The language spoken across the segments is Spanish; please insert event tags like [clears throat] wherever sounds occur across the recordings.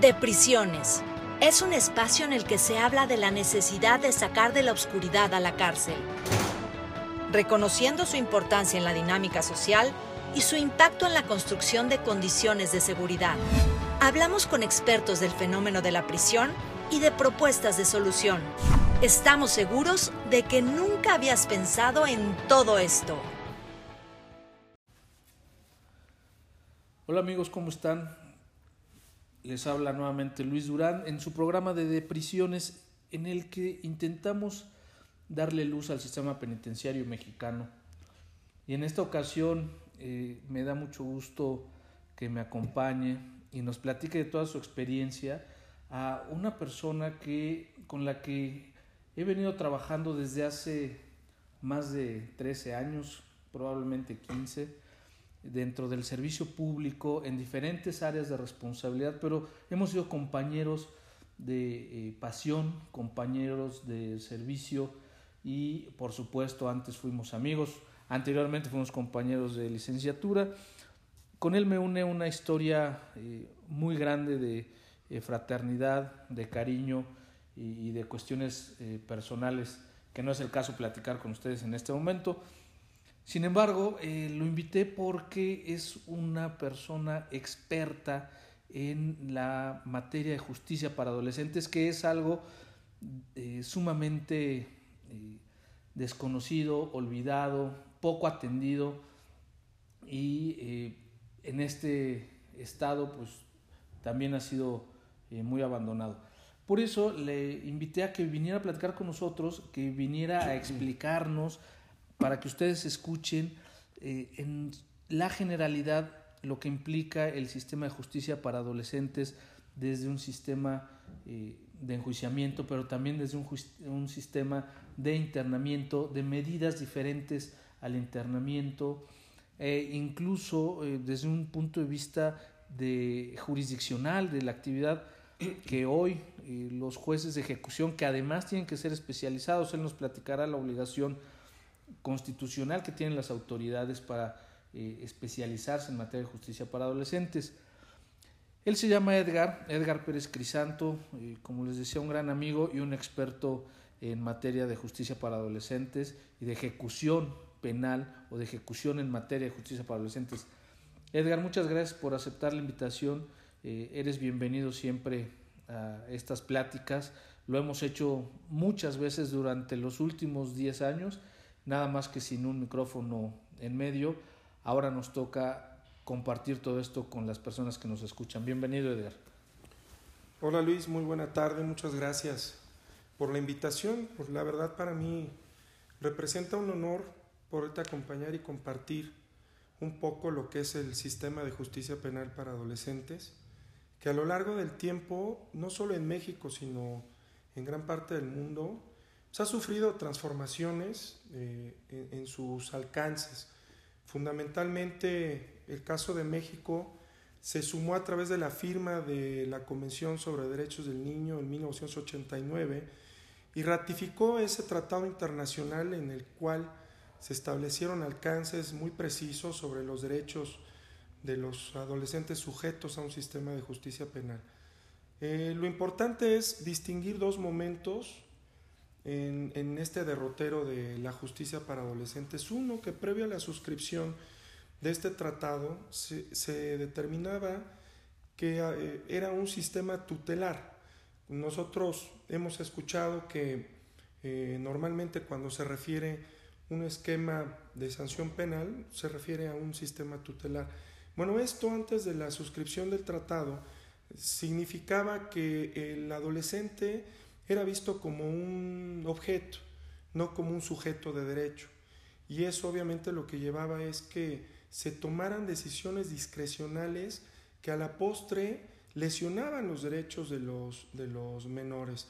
De prisiones. Es un espacio en el que se habla de la necesidad de sacar de la oscuridad a la cárcel, reconociendo su importancia en la dinámica social y su impacto en la construcción de condiciones de seguridad. Hablamos con expertos del fenómeno de la prisión y de propuestas de solución. Estamos seguros de que nunca habías pensado en todo esto. Hola amigos, ¿cómo están? Les habla nuevamente Luis Durán en su programa de deprisiones en el que intentamos darle luz al sistema penitenciario mexicano. Y en esta ocasión eh, me da mucho gusto que me acompañe y nos platique de toda su experiencia a una persona que, con la que he venido trabajando desde hace más de 13 años, probablemente 15 dentro del servicio público en diferentes áreas de responsabilidad, pero hemos sido compañeros de eh, pasión, compañeros de servicio y por supuesto antes fuimos amigos, anteriormente fuimos compañeros de licenciatura. Con él me une una historia eh, muy grande de eh, fraternidad, de cariño y, y de cuestiones personales que no es el caso platicar con ustedes en este momento. Sin embargo, eh, lo invité porque es una persona experta en la materia de justicia para adolescentes, que es algo eh, sumamente eh, desconocido, olvidado, poco atendido y en este estado pues también ha sido muy abandonado. Por eso le invité a que viniera a platicar con nosotros, que viniera a explicarnos para que ustedes escuchen eh, en la generalidad lo que implica el sistema de justicia para adolescentes desde un sistema eh, de enjuiciamiento, pero también desde un, sistema de internamiento, de medidas diferentes al internamiento, e incluso eh, desde un punto de vista de jurisdiccional de la actividad que hoy los jueces de ejecución, que además tienen que ser especializados, él nos platicará la obligación constitucional que tienen las autoridades para eh, especializarse en materia de justicia para adolescentes. Él se llama Edgar, Edgar Pérez Crisanto, eh, como les decía, un gran amigo y un experto en materia de justicia para adolescentes y de ejecución penal o de ejecución en materia de justicia para adolescentes. Edgar, muchas gracias por aceptar la invitación. Eh, eres bienvenido siempre a estas pláticas. Lo hemos hecho muchas veces durante los últimos 10 años nada más que sin un micrófono en medio. Ahora nos toca compartir todo esto con las personas que nos escuchan. Bienvenido, Edgar. Hola Luis, muy buena tarde, muchas gracias por la invitación. Pues la verdad para mí representa un honor poderte acompañar y compartir un poco lo que es el sistema de justicia penal para adolescentes, que a lo largo del tiempo, no solo en México, sino en gran parte del mundo, se ha sufrido transformaciones eh, en, sus alcances. Fundamentalmente, el caso de México se sumó a través de la firma de la Convención sobre Derechos del Niño en 1989 y ratificó ese tratado internacional en el cual se establecieron alcances muy precisos sobre los derechos de los adolescentes sujetos a un sistema de justicia penal. Eh, lo importante es distinguir dos momentos en, este derrotero de la justicia para adolescentes. Uno, que previo a la suscripción de este tratado se, determinaba que eh, era un sistema tutelar. Nosotros hemos escuchado que eh, normalmente cuando se refiere un esquema de sanción penal se refiere a un sistema tutelar. Bueno, esto antes de la suscripción del tratado significaba que el adolescente era visto como un objeto, no como un sujeto de derecho. Y eso obviamente lo que llevaba es que se tomaran decisiones discrecionales que a la postre lesionaban los derechos de los, de los menores.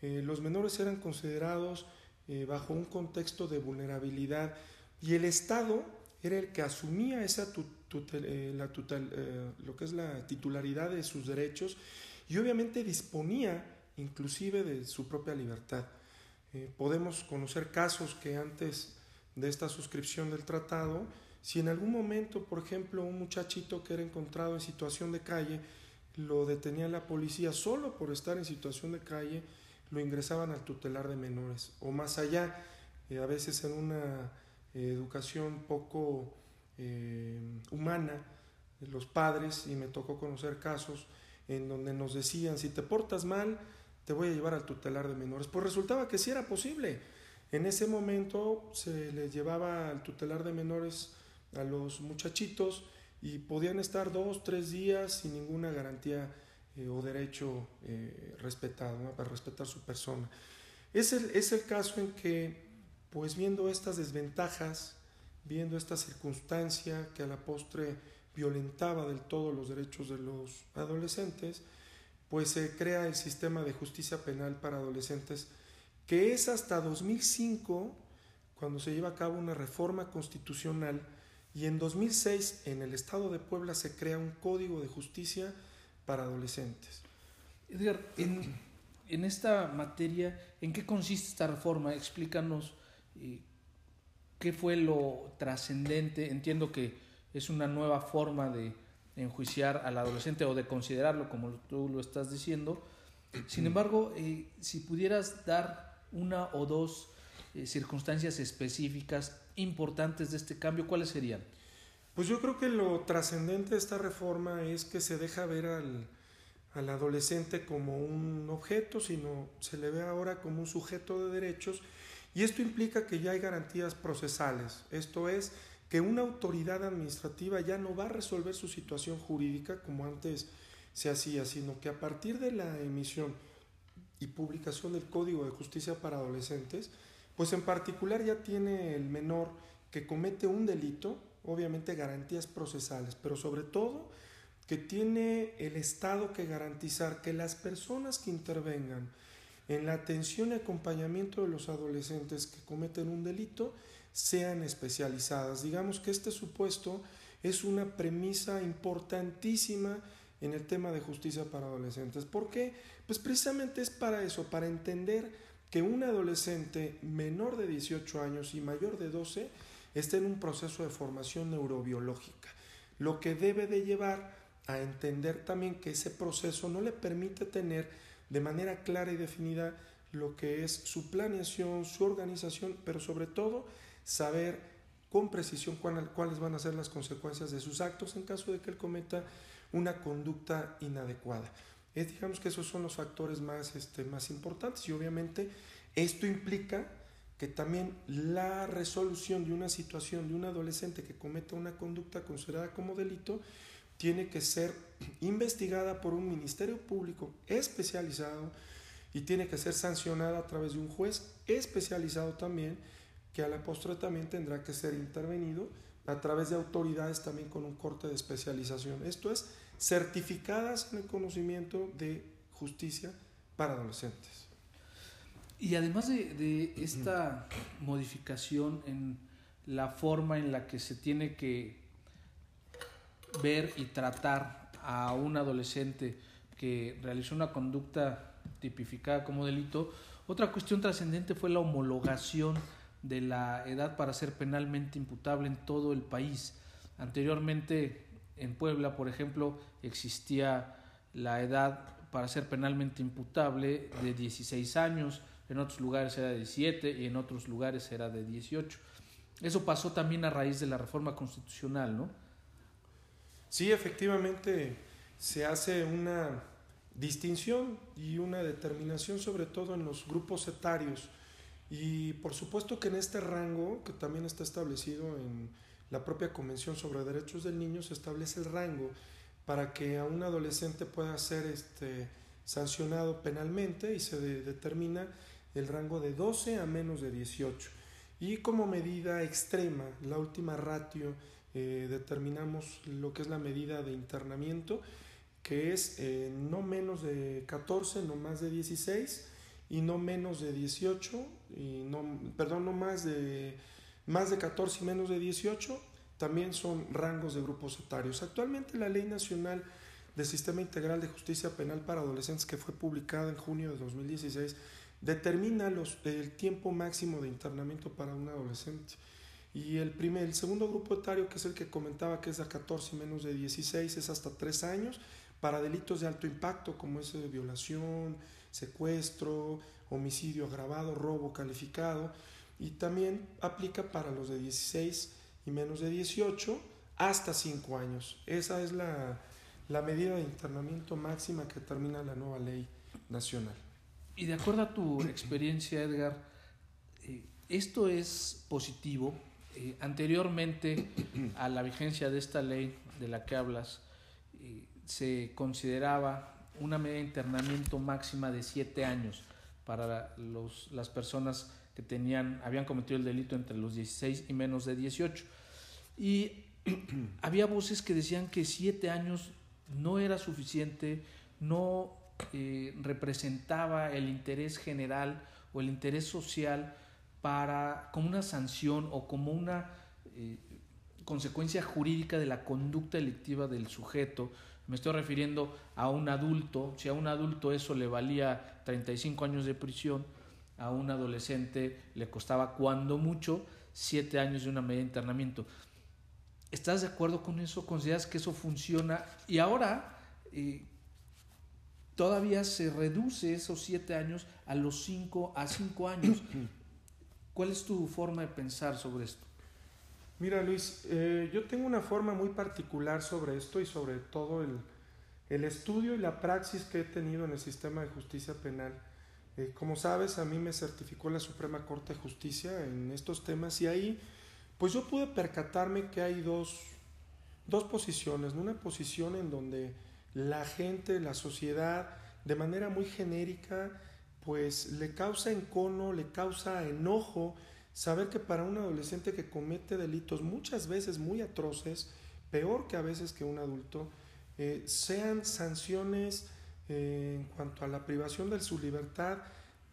Eh, los menores eran considerados eh, bajo un contexto de vulnerabilidad y el Estado era el que asumía esa eh, la lo que es la titularidad de sus derechos y obviamente disponía inclusive de su propia libertad. Eh, podemos conocer casos que antes de esta suscripción del tratado, si en algún momento, por ejemplo, un muchachito que era encontrado en situación de calle, lo detenía la policía solo por estar en situación de calle, lo ingresaban al tutelar de menores o más allá, eh, a veces en una eh, educación poco eh, humana, los padres, y me tocó conocer casos en donde nos decían, si te portas mal, te voy a llevar al tutelar de menores. Pues resultaba que sí era posible. En ese momento se les llevaba al tutelar de menores a los muchachitos y podían estar dos, tres días sin ninguna garantía eh, o derecho eh, respetado, para respetar su persona. Es el, es el caso en que, pues viendo estas desventajas, viendo esta circunstancia que a la postre violentaba del todo los derechos de los adolescentes, pues se crea el sistema de justicia penal para adolescentes, que es hasta 2005 cuando se lleva a cabo una reforma constitucional y en 2006 en el estado de Puebla se crea un código de justicia para adolescentes. Edgar, en, esta materia, ¿en qué consiste esta reforma? Explícanos eh, qué fue lo trascendente. Entiendo que es una nueva forma de enjuiciar al adolescente o de considerarlo como tú lo estás diciendo. Sin embargo, eh, si pudieras dar una o dos eh, circunstancias específicas importantes de este cambio, ¿cuáles serían? Pues yo creo que lo trascendente de esta reforma es que se deja ver al, al adolescente como un objeto, sino se le ve ahora como un sujeto de derechos y esto implica que ya hay garantías procesales, esto es, que una autoridad administrativa ya no va a resolver su situación jurídica como antes se hacía, sino que a partir de la emisión y publicación del Código de Justicia para Adolescentes, pues en particular ya tiene el menor que comete un delito, obviamente garantías procesales, pero sobre todo que tiene el Estado que garantizar que las personas que intervengan en la atención y acompañamiento de los adolescentes que cometen un delito sean especializadas. Digamos que este supuesto es una premisa importantísima en el tema de justicia para adolescentes. ¿Por qué? Pues precisamente es para eso, para entender que un adolescente menor de 18 años y mayor de 12 está en un proceso de formación neurobiológica, lo que debe de llevar a entender también que ese proceso no le permite tener de manera clara y definida lo que es su planeación, su organización, pero sobre todo saber con precisión cuáles van a ser las consecuencias de sus actos en caso de que él cometa una conducta inadecuada. Es, digamos que esos son los factores más, este, más importantes y obviamente esto implica que también la resolución de una situación de un adolescente que cometa una conducta considerada como delito tiene que ser investigada por un ministerio público especializado y tiene que ser sancionada a través de un juez especializado también, que a la postre también tendrá que ser intervenido a través de autoridades también con un corte de especialización. Esto es, certificadas en el conocimiento de justicia para adolescentes. Y además de, esta modificación en la forma en la que se tiene que ver y tratar a un adolescente que realizó una conducta tipificada como delito. Otra cuestión trascendente fue la homologación de la edad para ser penalmente imputable en todo el país. Anteriormente en Puebla, por ejemplo, existía la edad para ser penalmente imputable de 16 años, en otros lugares era de 17 y en otros lugares era de 18. Eso pasó también a raíz de la reforma constitucional, ¿no? Sí, efectivamente se hace una distinción y una determinación sobre todo en los grupos etarios y por supuesto que en este rango que también está establecido en la propia Convención sobre Derechos del Niño se establece el rango para que a un adolescente pueda ser este, sancionado penalmente y se determina el rango de 12 a menos de 18. Y como medida extrema, la última ratio eh, determinamos lo que es la medida de internamiento, que es eh, no menos de 14, no más de 16 y no menos de 18, y no, perdón, no más de, más de 14 y menos de 18, también son rangos de grupos etarios. Actualmente la Ley Nacional del Sistema Integral de Justicia Penal para Adolescentes, que fue publicada en junio de 2016, determina los, el tiempo máximo de internamiento para un adolescente. Y el, primer, el segundo grupo etario, que es el que comentaba que es de 14 y menos de 16, es hasta 3 años, para delitos de alto impacto como es de violación, secuestro, homicidio agravado, robo calificado y también aplica para los de 16 y menos de 18 hasta 5 años. Esa es la, la medida de internamiento máxima que termina la nueva ley nacional. Y de acuerdo a tu [clears throat] experiencia, Edgar, eh, esto es positivo. Eh, anteriormente a la vigencia de esta ley de la que hablas, eh, se consideraba una medida de internamiento máxima de siete años para las personas que tenían, habían cometido el delito entre los 16 y menos de 18. Y [clears throat] había voces que decían que siete años no era suficiente, no eh, representaba el interés general o el interés social para como una sanción o como una eh, consecuencia jurídica de la conducta delictiva del sujeto. Me estoy refiriendo a un adulto, si a un adulto eso le valía 35 años de prisión, a un adolescente le costaba cuando mucho siete años de una medida de internamiento. ¿Estás de acuerdo con eso? ¿Consideras que eso funciona? Y ahora eh, todavía se reduce esos siete años a los cinco, a cinco años. [clears throat] ¿Cuál es tu forma de pensar sobre esto? Mira Luis, eh, yo tengo una forma muy particular sobre esto y sobre todo el, el, estudio y la praxis que he tenido en el sistema de justicia penal. Eh, como sabes, a mí me certificó la Suprema Corte de Justicia en estos temas y ahí pues yo pude percatarme que hay dos, dos posiciones. Una posición en donde la gente, la sociedad, de manera muy genérica, pues le causa encono, le causa enojo saber que para un adolescente que comete delitos muchas veces muy atroces, peor que a veces que un adulto, eh, sean sanciones eh, en cuanto a la privación de su libertad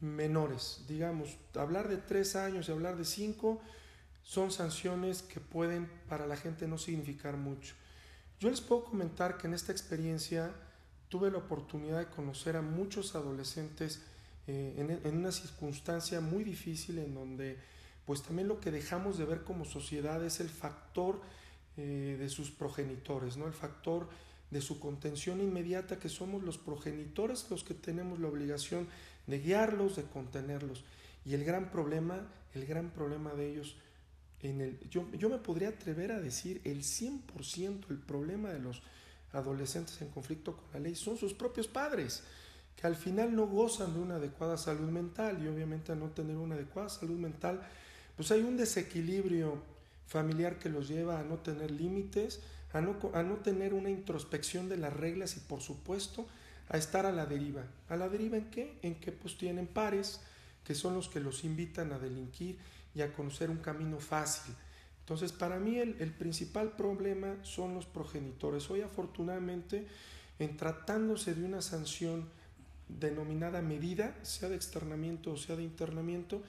menores. Digamos, hablar de tres años y hablar de cinco son sanciones que pueden para la gente no significar mucho. Yo les puedo comentar que en esta experiencia tuve la oportunidad de conocer a muchos adolescentes eh, en, una circunstancia muy difícil en donde pues también lo que dejamos de ver como sociedad es el factor eh, de sus progenitores, ¿no? el factor de su contención inmediata, que somos los progenitores los que tenemos la obligación de guiarlos, de contenerlos. Y el gran problema, el gran problema de ellos, en el, yo, yo me podría atrever a decir el 100% el problema de los adolescentes en conflicto con la ley son sus propios padres, que al final no gozan de una adecuada salud mental y obviamente al no tener una adecuada salud mental, pues hay un desequilibrio familiar que los lleva a no tener límites, a no, a no tener una introspección de las reglas y por supuesto a estar a la deriva. ¿A la deriva en qué? En que pues tienen pares que son los que los invitan a delinquir y a conocer un camino fácil. Entonces, para mí el, el principal problema son los progenitores. Hoy afortunadamente, en tratándose de una sanción denominada medida, sea de externamiento o sea de internamiento,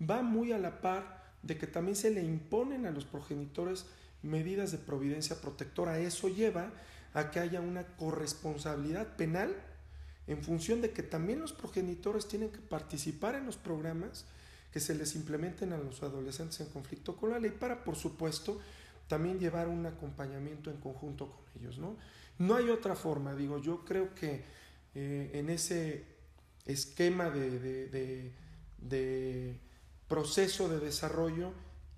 va muy a la par de que también se le imponen a los progenitores medidas de providencia protectora. Eso lleva a que haya una corresponsabilidad penal en función de que también los progenitores tienen que participar en los programas que se les implementen a los adolescentes en conflicto con la ley para, por supuesto, también llevar un acompañamiento en conjunto con ellos. No, no hay otra forma, digo, yo creo que eh, en ese esquema de, de proceso de desarrollo,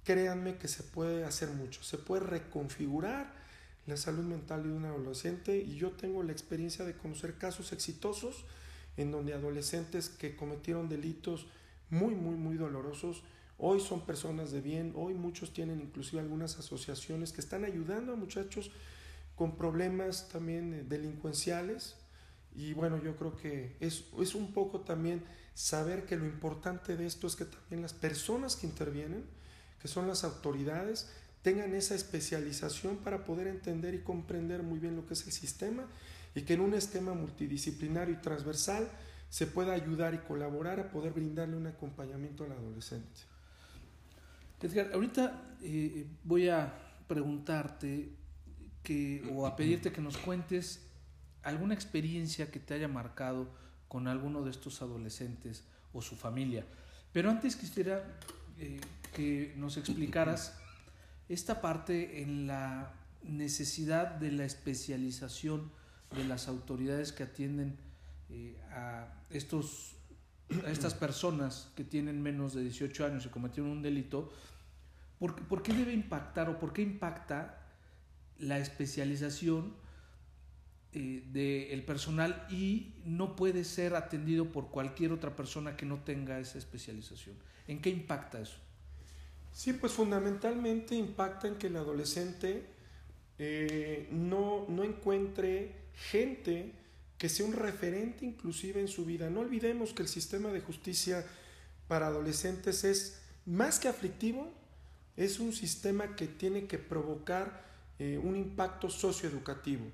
créanme que se puede hacer mucho, se puede reconfigurar la salud mental de un adolescente y yo tengo la experiencia de conocer casos exitosos en donde adolescentes que cometieron delitos muy, muy, muy dolorosos, hoy son personas de bien, hoy muchos tienen inclusive algunas asociaciones que están ayudando a muchachos con problemas también eh, delincuenciales. Y bueno, yo creo que es, es un poco también saber que lo importante de esto es que también las personas que intervienen, que son las autoridades, tengan esa especialización para poder entender y comprender muy bien lo que es el sistema y que en un esquema multidisciplinario y transversal se pueda ayudar y colaborar a poder brindarle un acompañamiento al adolescente. Edgar, ahorita eh, voy a preguntarte que, o a pedirte que nos cuentes alguna experiencia que te haya marcado con alguno de estos adolescentes o su familia. Pero antes quisiera eh, que nos explicaras esta parte en la necesidad de la especialización de las autoridades que atienden eh, a, estos, a estas personas que tienen menos de 18 años y cometieron un delito, ¿por, ¿por qué debe impactar o por qué impacta la especialización eh, del personal y no puede ser atendido por cualquier otra persona que no tenga esa especialización. ¿En qué impacta eso? Sí, pues fundamentalmente impacta en que el adolescente eh, no, no encuentre gente que sea un referente inclusive en su vida. No olvidemos que el sistema de justicia para adolescentes es más que aflictivo, es un sistema que tiene que provocar eh, un impacto socioeducativo.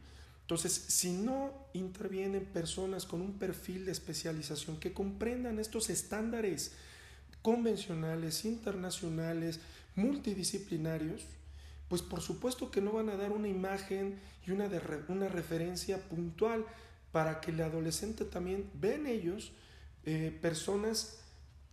Entonces, si no intervienen personas con un perfil de especialización que comprendan estos estándares convencionales, internacionales, multidisciplinarios, pues por supuesto que no van a dar una imagen y una, una referencia puntual para que el adolescente también vea en ellos eh, personas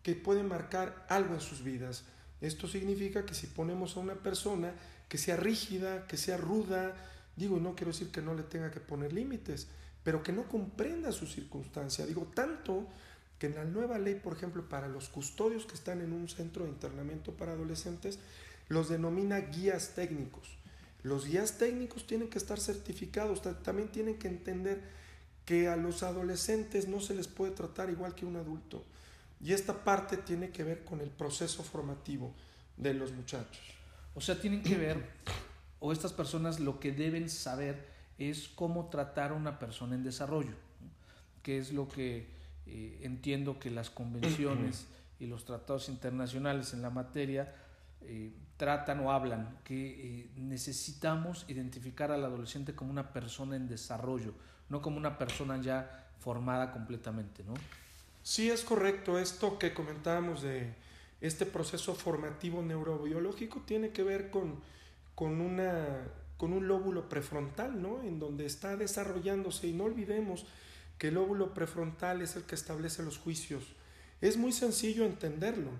que pueden marcar algo en sus vidas. Esto significa que si ponemos a una persona que sea rígida, que sea ruda, Digo, no quiero decir que no le tenga que poner límites, pero que no comprenda su circunstancia. Digo, tanto que en la nueva ley, por ejemplo, para los custodios que están en un centro de internamiento para adolescentes, los denomina guías técnicos. Los guías técnicos tienen que estar certificados, también tienen que entender que a los adolescentes no se les puede tratar igual que un adulto. Y esta parte tiene que ver con el proceso formativo de los muchachos. O sea, tienen que ver [clears throat] o estas personas lo que deben saber es cómo tratar a una persona en desarrollo, que es lo que eh, entiendo que las convenciones y los tratados internacionales en la materia eh, tratan o hablan, que eh, necesitamos identificar al adolescente como una persona en desarrollo, no como una persona ya formada completamente, ¿no? Sí, es correcto. Esto que comentábamos de este proceso formativo neurobiológico tiene que ver con con, una, con un lóbulo prefrontal, ¿no? En donde está desarrollándose y no olvidemos que el lóbulo prefrontal es el que establece los juicios. Es muy sencillo entenderlo.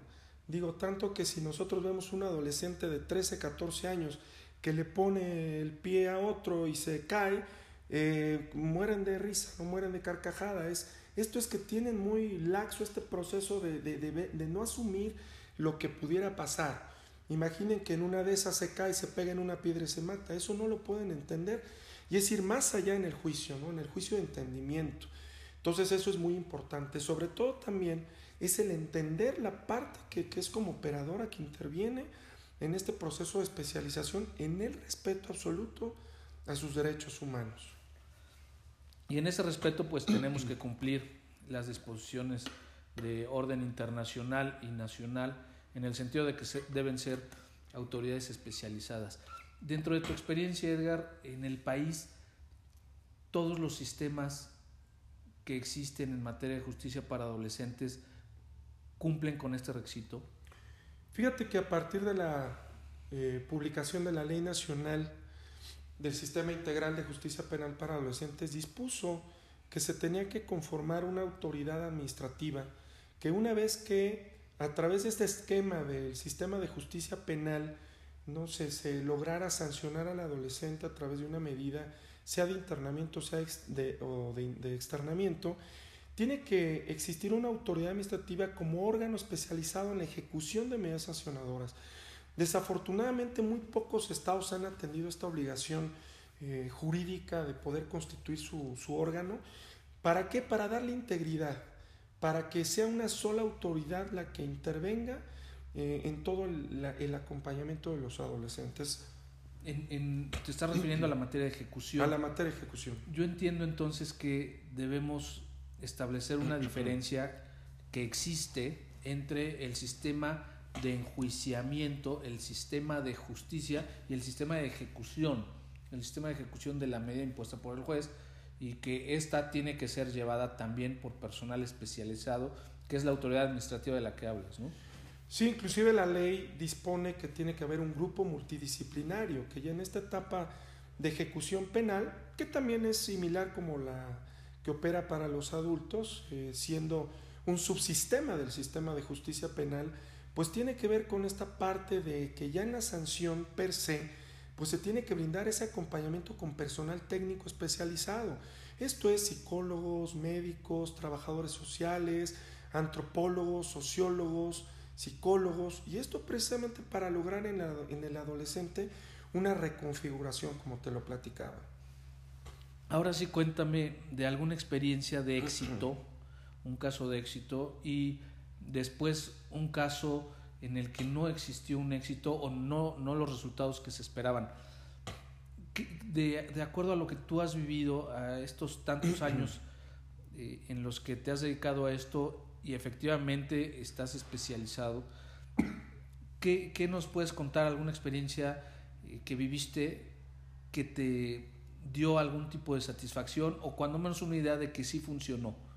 Digo, tanto que si nosotros vemos un adolescente de 13, 14 años que le pone el pie a otro y se cae, eh, mueren de risa, no mueren de carcajada. Es, esto es que tienen muy laxo este proceso de, de, de no asumir lo que pudiera pasar. Imaginen que en una de esas se cae, se pega en una piedra y se mata. Eso no lo pueden entender. Y es ir más allá en el juicio, ¿no? en el juicio de entendimiento. Entonces eso es muy importante. Sobre todo también es el entender la parte que, que es como operadora que interviene en este proceso de especialización en el respeto absoluto a sus derechos humanos. Y en ese respeto pues [clears throat] tenemos que cumplir las disposiciones de orden internacional y nacional en el sentido de que deben ser autoridades especializadas. Dentro de tu experiencia, Edgar, en el país, todos los sistemas que existen en materia de justicia para adolescentes cumplen con este requisito. Fíjate que a partir de la eh, publicación de la Ley Nacional del Sistema Integral de Justicia Penal para Adolescentes dispuso que se tenía que conformar una autoridad administrativa que una vez que a través de este esquema del sistema de justicia penal, no sé, se lograra sancionar al adolescente a través de una medida, sea de internamiento sea de, o de, de externamiento, tiene que existir una autoridad administrativa como órgano especializado en la ejecución de medidas sancionadoras. Desafortunadamente muy pocos estados han atendido esta obligación eh, jurídica de poder constituir su, su órgano. ¿Para qué? Para darle integridad para que sea una sola autoridad la que intervenga eh, en todo el, acompañamiento de los adolescentes. En, te estás refiriendo a la materia de ejecución. A la materia de ejecución. Yo entiendo entonces que debemos establecer una diferencia que existe entre el sistema de enjuiciamiento, el sistema de justicia y el sistema de ejecución. El sistema de ejecución de la medida impuesta por el juez y que esta tiene que ser llevada también por personal especializado, que es la autoridad administrativa de la que hablas, ¿no? Sí, inclusive la ley dispone que tiene que haber un grupo multidisciplinario, que ya en esta etapa de ejecución penal, que también es similar como la que opera para los adultos, eh, siendo un subsistema del sistema de justicia penal, pues tiene que ver con esta parte de que ya en la sanción per se, pues se tiene que brindar ese acompañamiento con personal técnico especializado. Esto es psicólogos, médicos, trabajadores sociales, antropólogos, sociólogos, psicólogos, y esto precisamente para lograr en, en el adolescente una reconfiguración, como te lo platicaba. Ahora sí, cuéntame de alguna experiencia de [clears throat] éxito, un caso de éxito, y después un caso en el que no existió un éxito o no, no los resultados que se esperaban. De, de acuerdo a lo que tú has vivido a estos tantos [clears throat] años eh, en los que te has dedicado a esto y efectivamente estás especializado, ¿qué, qué nos puedes contar? ¿Alguna experiencia eh, que viviste que te dio algún tipo de satisfacción o cuando menos una idea de que sí funcionó?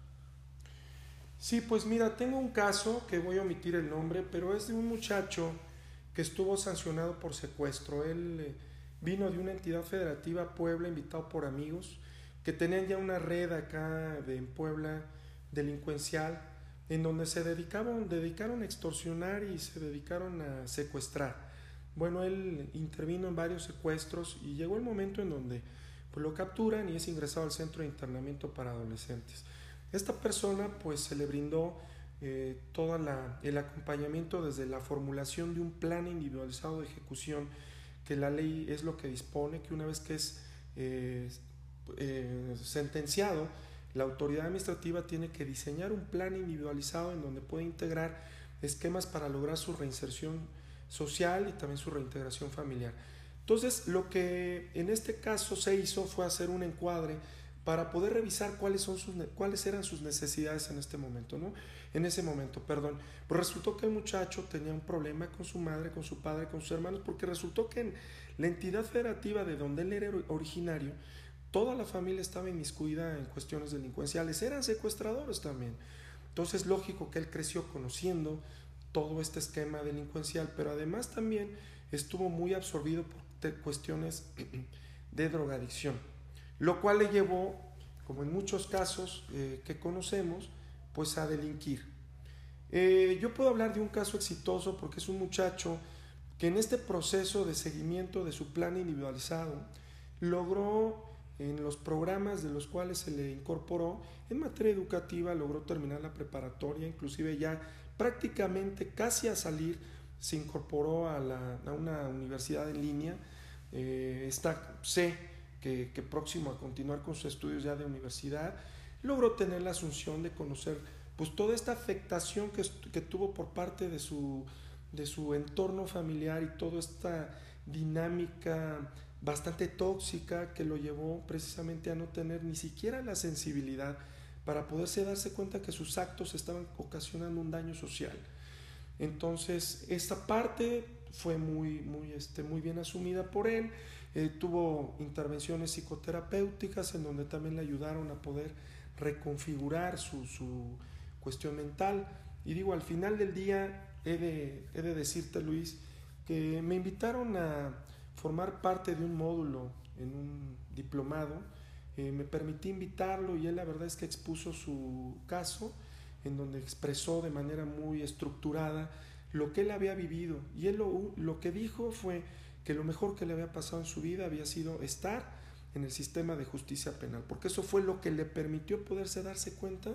Sí, pues mira, tengo un caso que voy a omitir el nombre, pero es de un muchacho que estuvo sancionado por secuestro. Él eh, vino de una entidad federativa Puebla, invitado por amigos, que tenían ya una red acá de, en Puebla delincuencial, en donde se dedicaban, dedicaron a extorsionar y se dedicaron a secuestrar. Bueno, él intervino en varios secuestros y llegó el momento en donde pues, lo capturan y es ingresado al centro de internamiento para adolescentes. Esta persona pues se le brindó eh, todo el acompañamiento desde la formulación de un plan individualizado de ejecución, que la ley es lo que dispone, que una vez que es eh, eh, sentenciado, la autoridad administrativa tiene que diseñar un plan individualizado en donde puede integrar esquemas para lograr su reinserción social y también su reintegración familiar. Entonces, lo que en este caso se hizo fue hacer un encuadre para poder revisar cuáles, son sus, cuáles eran sus necesidades en este momento, ¿no? En ese momento, perdón. Pues resultó que el muchacho tenía un problema con su madre, con su padre, con sus hermanos, porque resultó que en la entidad federativa de donde él era originario, toda la familia estaba inmiscuida en cuestiones delincuenciales, eran secuestradores también. Entonces, lógico que él creció conociendo todo este esquema delincuencial, pero además también estuvo muy absorbido por cuestiones [clears throat] de drogadicción lo cual le llevó, como en muchos casos eh, que conocemos, pues a delinquir. Eh, yo puedo hablar de un caso exitoso porque es un muchacho que en este proceso de seguimiento de su plan individualizado logró en los programas de los cuales se le incorporó en materia educativa, logró terminar la preparatoria, inclusive ya prácticamente casi a salir se incorporó a, una universidad en línea, eh, está C que, próximo a continuar con sus estudios ya de universidad, logró tener la asunción de conocer pues toda esta afectación que, que tuvo por parte de su, de su entorno familiar y toda esta dinámica bastante tóxica que lo llevó precisamente a no tener ni siquiera la sensibilidad para poderse darse cuenta que sus actos estaban ocasionando un daño social. Entonces, esta parte fue muy, muy, este, muy bien asumida por él. Eh, tuvo intervenciones psicoterapéuticas en donde también le ayudaron a poder reconfigurar su, cuestión mental. Y digo, al final del día he de, decirte, Luis, que me invitaron a formar parte de un módulo en un diplomado. Eh, me permití invitarlo y él la verdad es que expuso su caso en donde expresó de manera muy estructurada lo que él había vivido. Y él lo, lo que dijo fue, que lo mejor que le había pasado en su vida había sido estar en el sistema de justicia penal, porque eso fue lo que le permitió poderse darse cuenta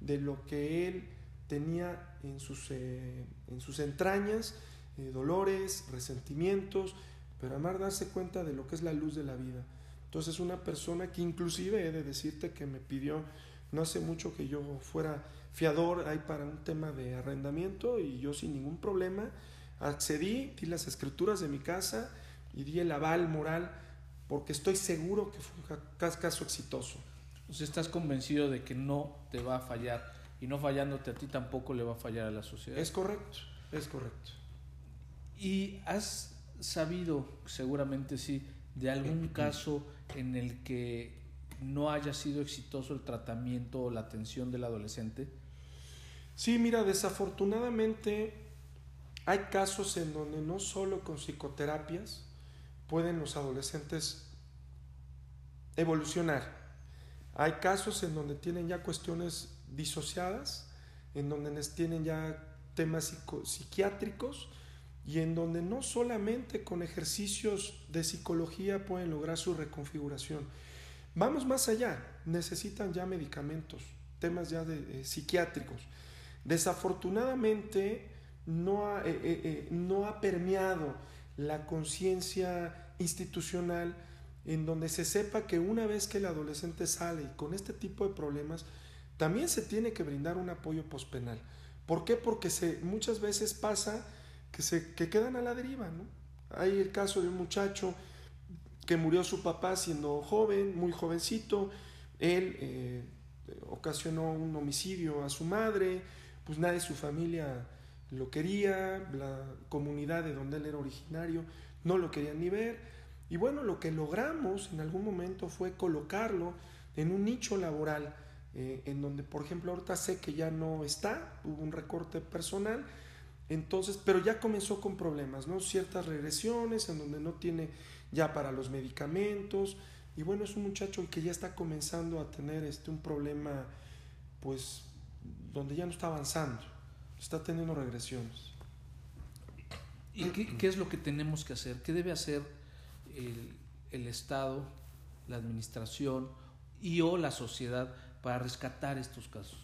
de lo que él tenía en sus, eh, en sus entrañas, eh, dolores, resentimientos, pero además darse cuenta de lo que es la luz de la vida. Entonces una persona que inclusive he de decirte que me pidió no hace mucho que yo fuera fiador ahí para un tema de arrendamiento y yo sin ningún problema accedí, di las escrituras de mi casa y di el aval moral porque estoy seguro que fue un caso exitoso. Sea, estás convencido de que no te va a fallar y no fallándote a ti tampoco le va a fallar a la sociedad. Es correcto, es correcto. ¿Y has sabido, seguramente sí, de algún caso en el que no haya sido exitoso el tratamiento o la atención del adolescente? Sí, mira, desafortunadamente hay casos en donde no solo con psicoterapias pueden los adolescentes evolucionar. Hay casos en donde tienen ya cuestiones disociadas, en donde tienen ya temas psiquiátricos y en donde no solamente con ejercicios de psicología pueden lograr su reconfiguración. Vamos más allá, necesitan ya medicamentos, temas ya de, eh, psiquiátricos. Desafortunadamente no ha, eh, eh, no ha permeado la conciencia institucional en donde se sepa que una vez que el adolescente sale con este tipo de problemas, también se tiene que brindar un apoyo pospenal. ¿Por qué? Porque se, muchas veces pasa que, se, que quedan a la deriva. ¿no? Hay el caso de un muchacho que murió su papá siendo joven, muy jovencito, él eh, ocasionó un homicidio a su madre, pues nadie de su familia lo quería, la comunidad de donde él era originario no lo querían ni ver, y bueno, lo que logramos en algún momento fue colocarlo en un nicho laboral, eh, en donde, por ejemplo, ahorita sé que ya no está, hubo un recorte personal, entonces, pero ya comenzó con problemas, ¿no? Ciertas regresiones en donde no tiene ya para los medicamentos, y bueno, es un muchacho que ya está comenzando a tener este, un problema, pues, donde ya no está avanzando, está teniendo regresiones. ¿Y qué, qué es lo que tenemos que hacer? ¿Qué debe hacer? el, el Estado, la administración y o la sociedad para rescatar estos casos?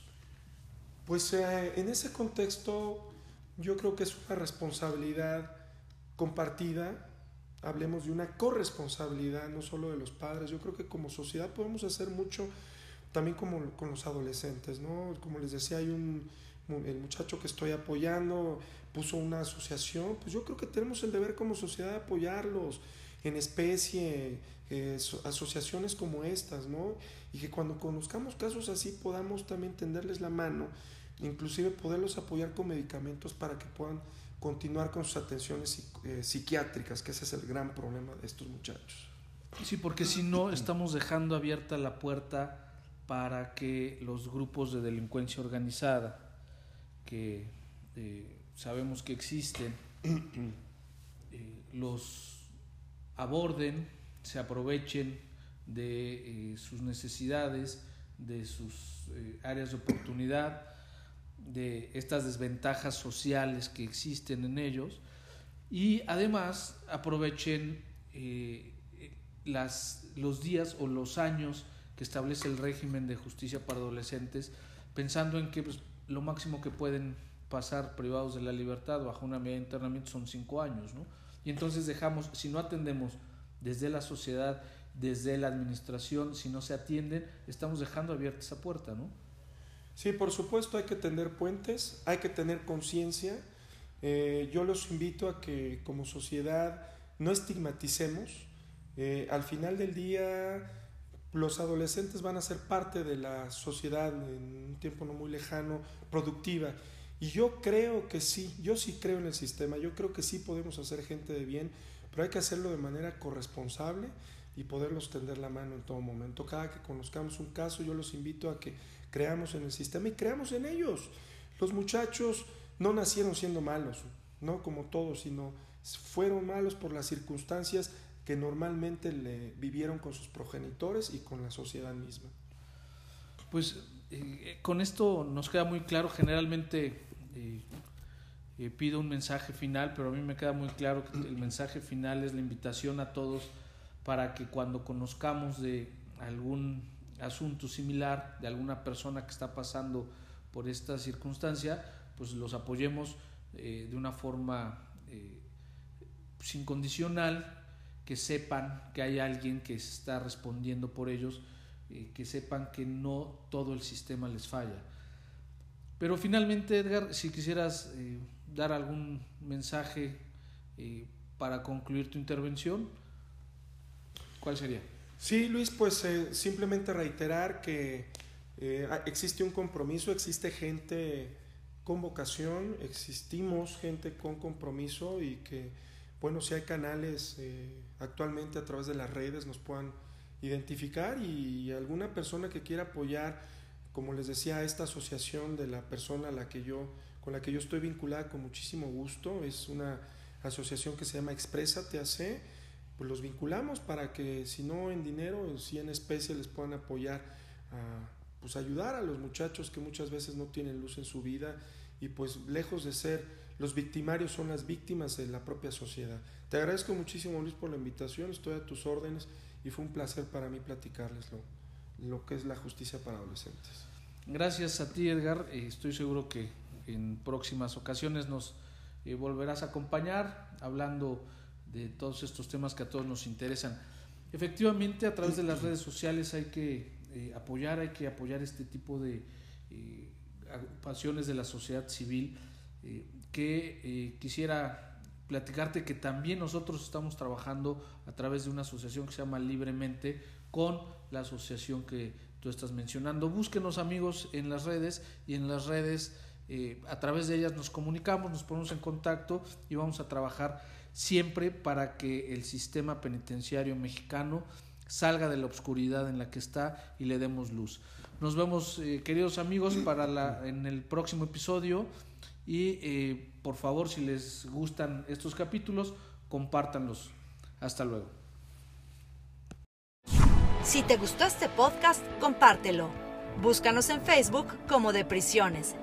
Pues eh, en ese contexto yo creo que es una responsabilidad compartida, hablemos de una corresponsabilidad, no solo de los padres, yo creo que como sociedad podemos hacer mucho también como con los adolescentes, ¿no? Como les decía, hay un, el muchacho que estoy apoyando puso una asociación, pues yo creo que tenemos el deber como sociedad de apoyarlos, en especie, eh, asociaciones como estas, ¿no? Y que cuando conozcamos casos así podamos también tenderles la mano, inclusive poderlos apoyar con medicamentos para que puedan continuar con sus atenciones eh, psiquiátricas, que ese es el gran problema de estos muchachos. Sí, porque si no estamos dejando abierta la puerta para que los grupos de delincuencia organizada, que eh, sabemos que existen, [clears throat] los aborden, se aprovechen de eh, sus necesidades, de sus eh, áreas de oportunidad, de estas desventajas sociales que existen en ellos. Y además aprovechen eh, las, los días o los años que establece el régimen de justicia para adolescentes pensando en que pues, lo máximo que pueden pasar privados de la libertad bajo una medida de internamiento son cinco años, ¿no? Y entonces dejamos, si no atendemos desde la sociedad, desde la administración, si no se atienden, estamos dejando abierta esa puerta, ¿no? Sí, por supuesto hay que tender puentes, hay que tener conciencia. Eh, yo los invito a que como sociedad no estigmaticemos. Eh, al final del día, los adolescentes van a ser parte de la sociedad en un tiempo no muy lejano, productiva. Y yo creo que sí, yo sí creo en el sistema, yo creo que sí podemos hacer gente de bien, pero hay que hacerlo de manera corresponsable y poderlos tender la mano en todo momento. Cada que conozcamos un caso, yo los invito a que creamos en el sistema y creamos en ellos. Los muchachos no nacieron siendo malos, no como todos, sino fueron malos por las circunstancias que normalmente le vivieron con sus progenitores y con la sociedad misma. Pues eh, con esto nos queda muy claro, generalmente eh, pido un mensaje final, pero a mí me queda muy claro que el mensaje final es la invitación a todos para que cuando conozcamos de algún asunto similar, de alguna persona que está pasando por esta circunstancia, pues los apoyemos eh, de una forma eh, sin condicional, que sepan que hay alguien que está respondiendo por ellos, que sepan que no todo el sistema les falla. Pero finalmente, Edgar, si quisieras eh, dar algún mensaje eh, para concluir tu intervención, ¿cuál sería? Sí, Luis, pues eh, simplemente reiterar que existe un compromiso, existe gente con vocación, existimos gente con compromiso y que, bueno, si hay canales actualmente a través de las redes nos puedan identificar y alguna persona que quiera apoyar como les decía, esta asociación de la persona a la que yo, con la que yo estoy vinculada con muchísimo gusto, es una asociación que se llama Expresa TAC, pues los vinculamos para que si no en dinero, si en especie les puedan apoyar a pues ayudar a los muchachos que muchas veces no tienen luz en su vida y pues lejos de ser los victimarios son las víctimas de la propia sociedad. Te agradezco muchísimo Luis por la invitación, estoy a tus órdenes y fue un placer para mí platicarles lo, que es la justicia para adolescentes. Gracias a ti Edgar, eh, estoy seguro que en próximas ocasiones nos eh, volverás a acompañar hablando de todos estos temas que a todos nos interesan. Efectivamente, a través de las redes sociales hay que eh, apoyar, hay que apoyar este tipo de eh, agrupaciones de la sociedad civil eh, que quisiera platicarte que también nosotros estamos trabajando a través de una asociación que se llama Libremente con la asociación que tú estás mencionando. Búsquenos amigos en las redes y en las redes a través de ellas nos comunicamos, nos ponemos en contacto y vamos a trabajar siempre para que el sistema penitenciario mexicano salga de la oscuridad en la que está y le demos luz. Nos vemos, eh, queridos amigos, para la, en el próximo episodio y eh, por favor, si les gustan estos capítulos, compártanlos. Hasta luego. Si te gustó este podcast, compártelo. Búscanos en Facebook como de Prisiones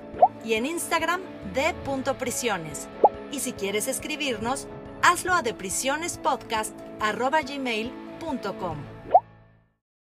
y en Instagram de Prisiones. Y si quieres escribirnos, hazlo a deprisionespodcast.gmail.com.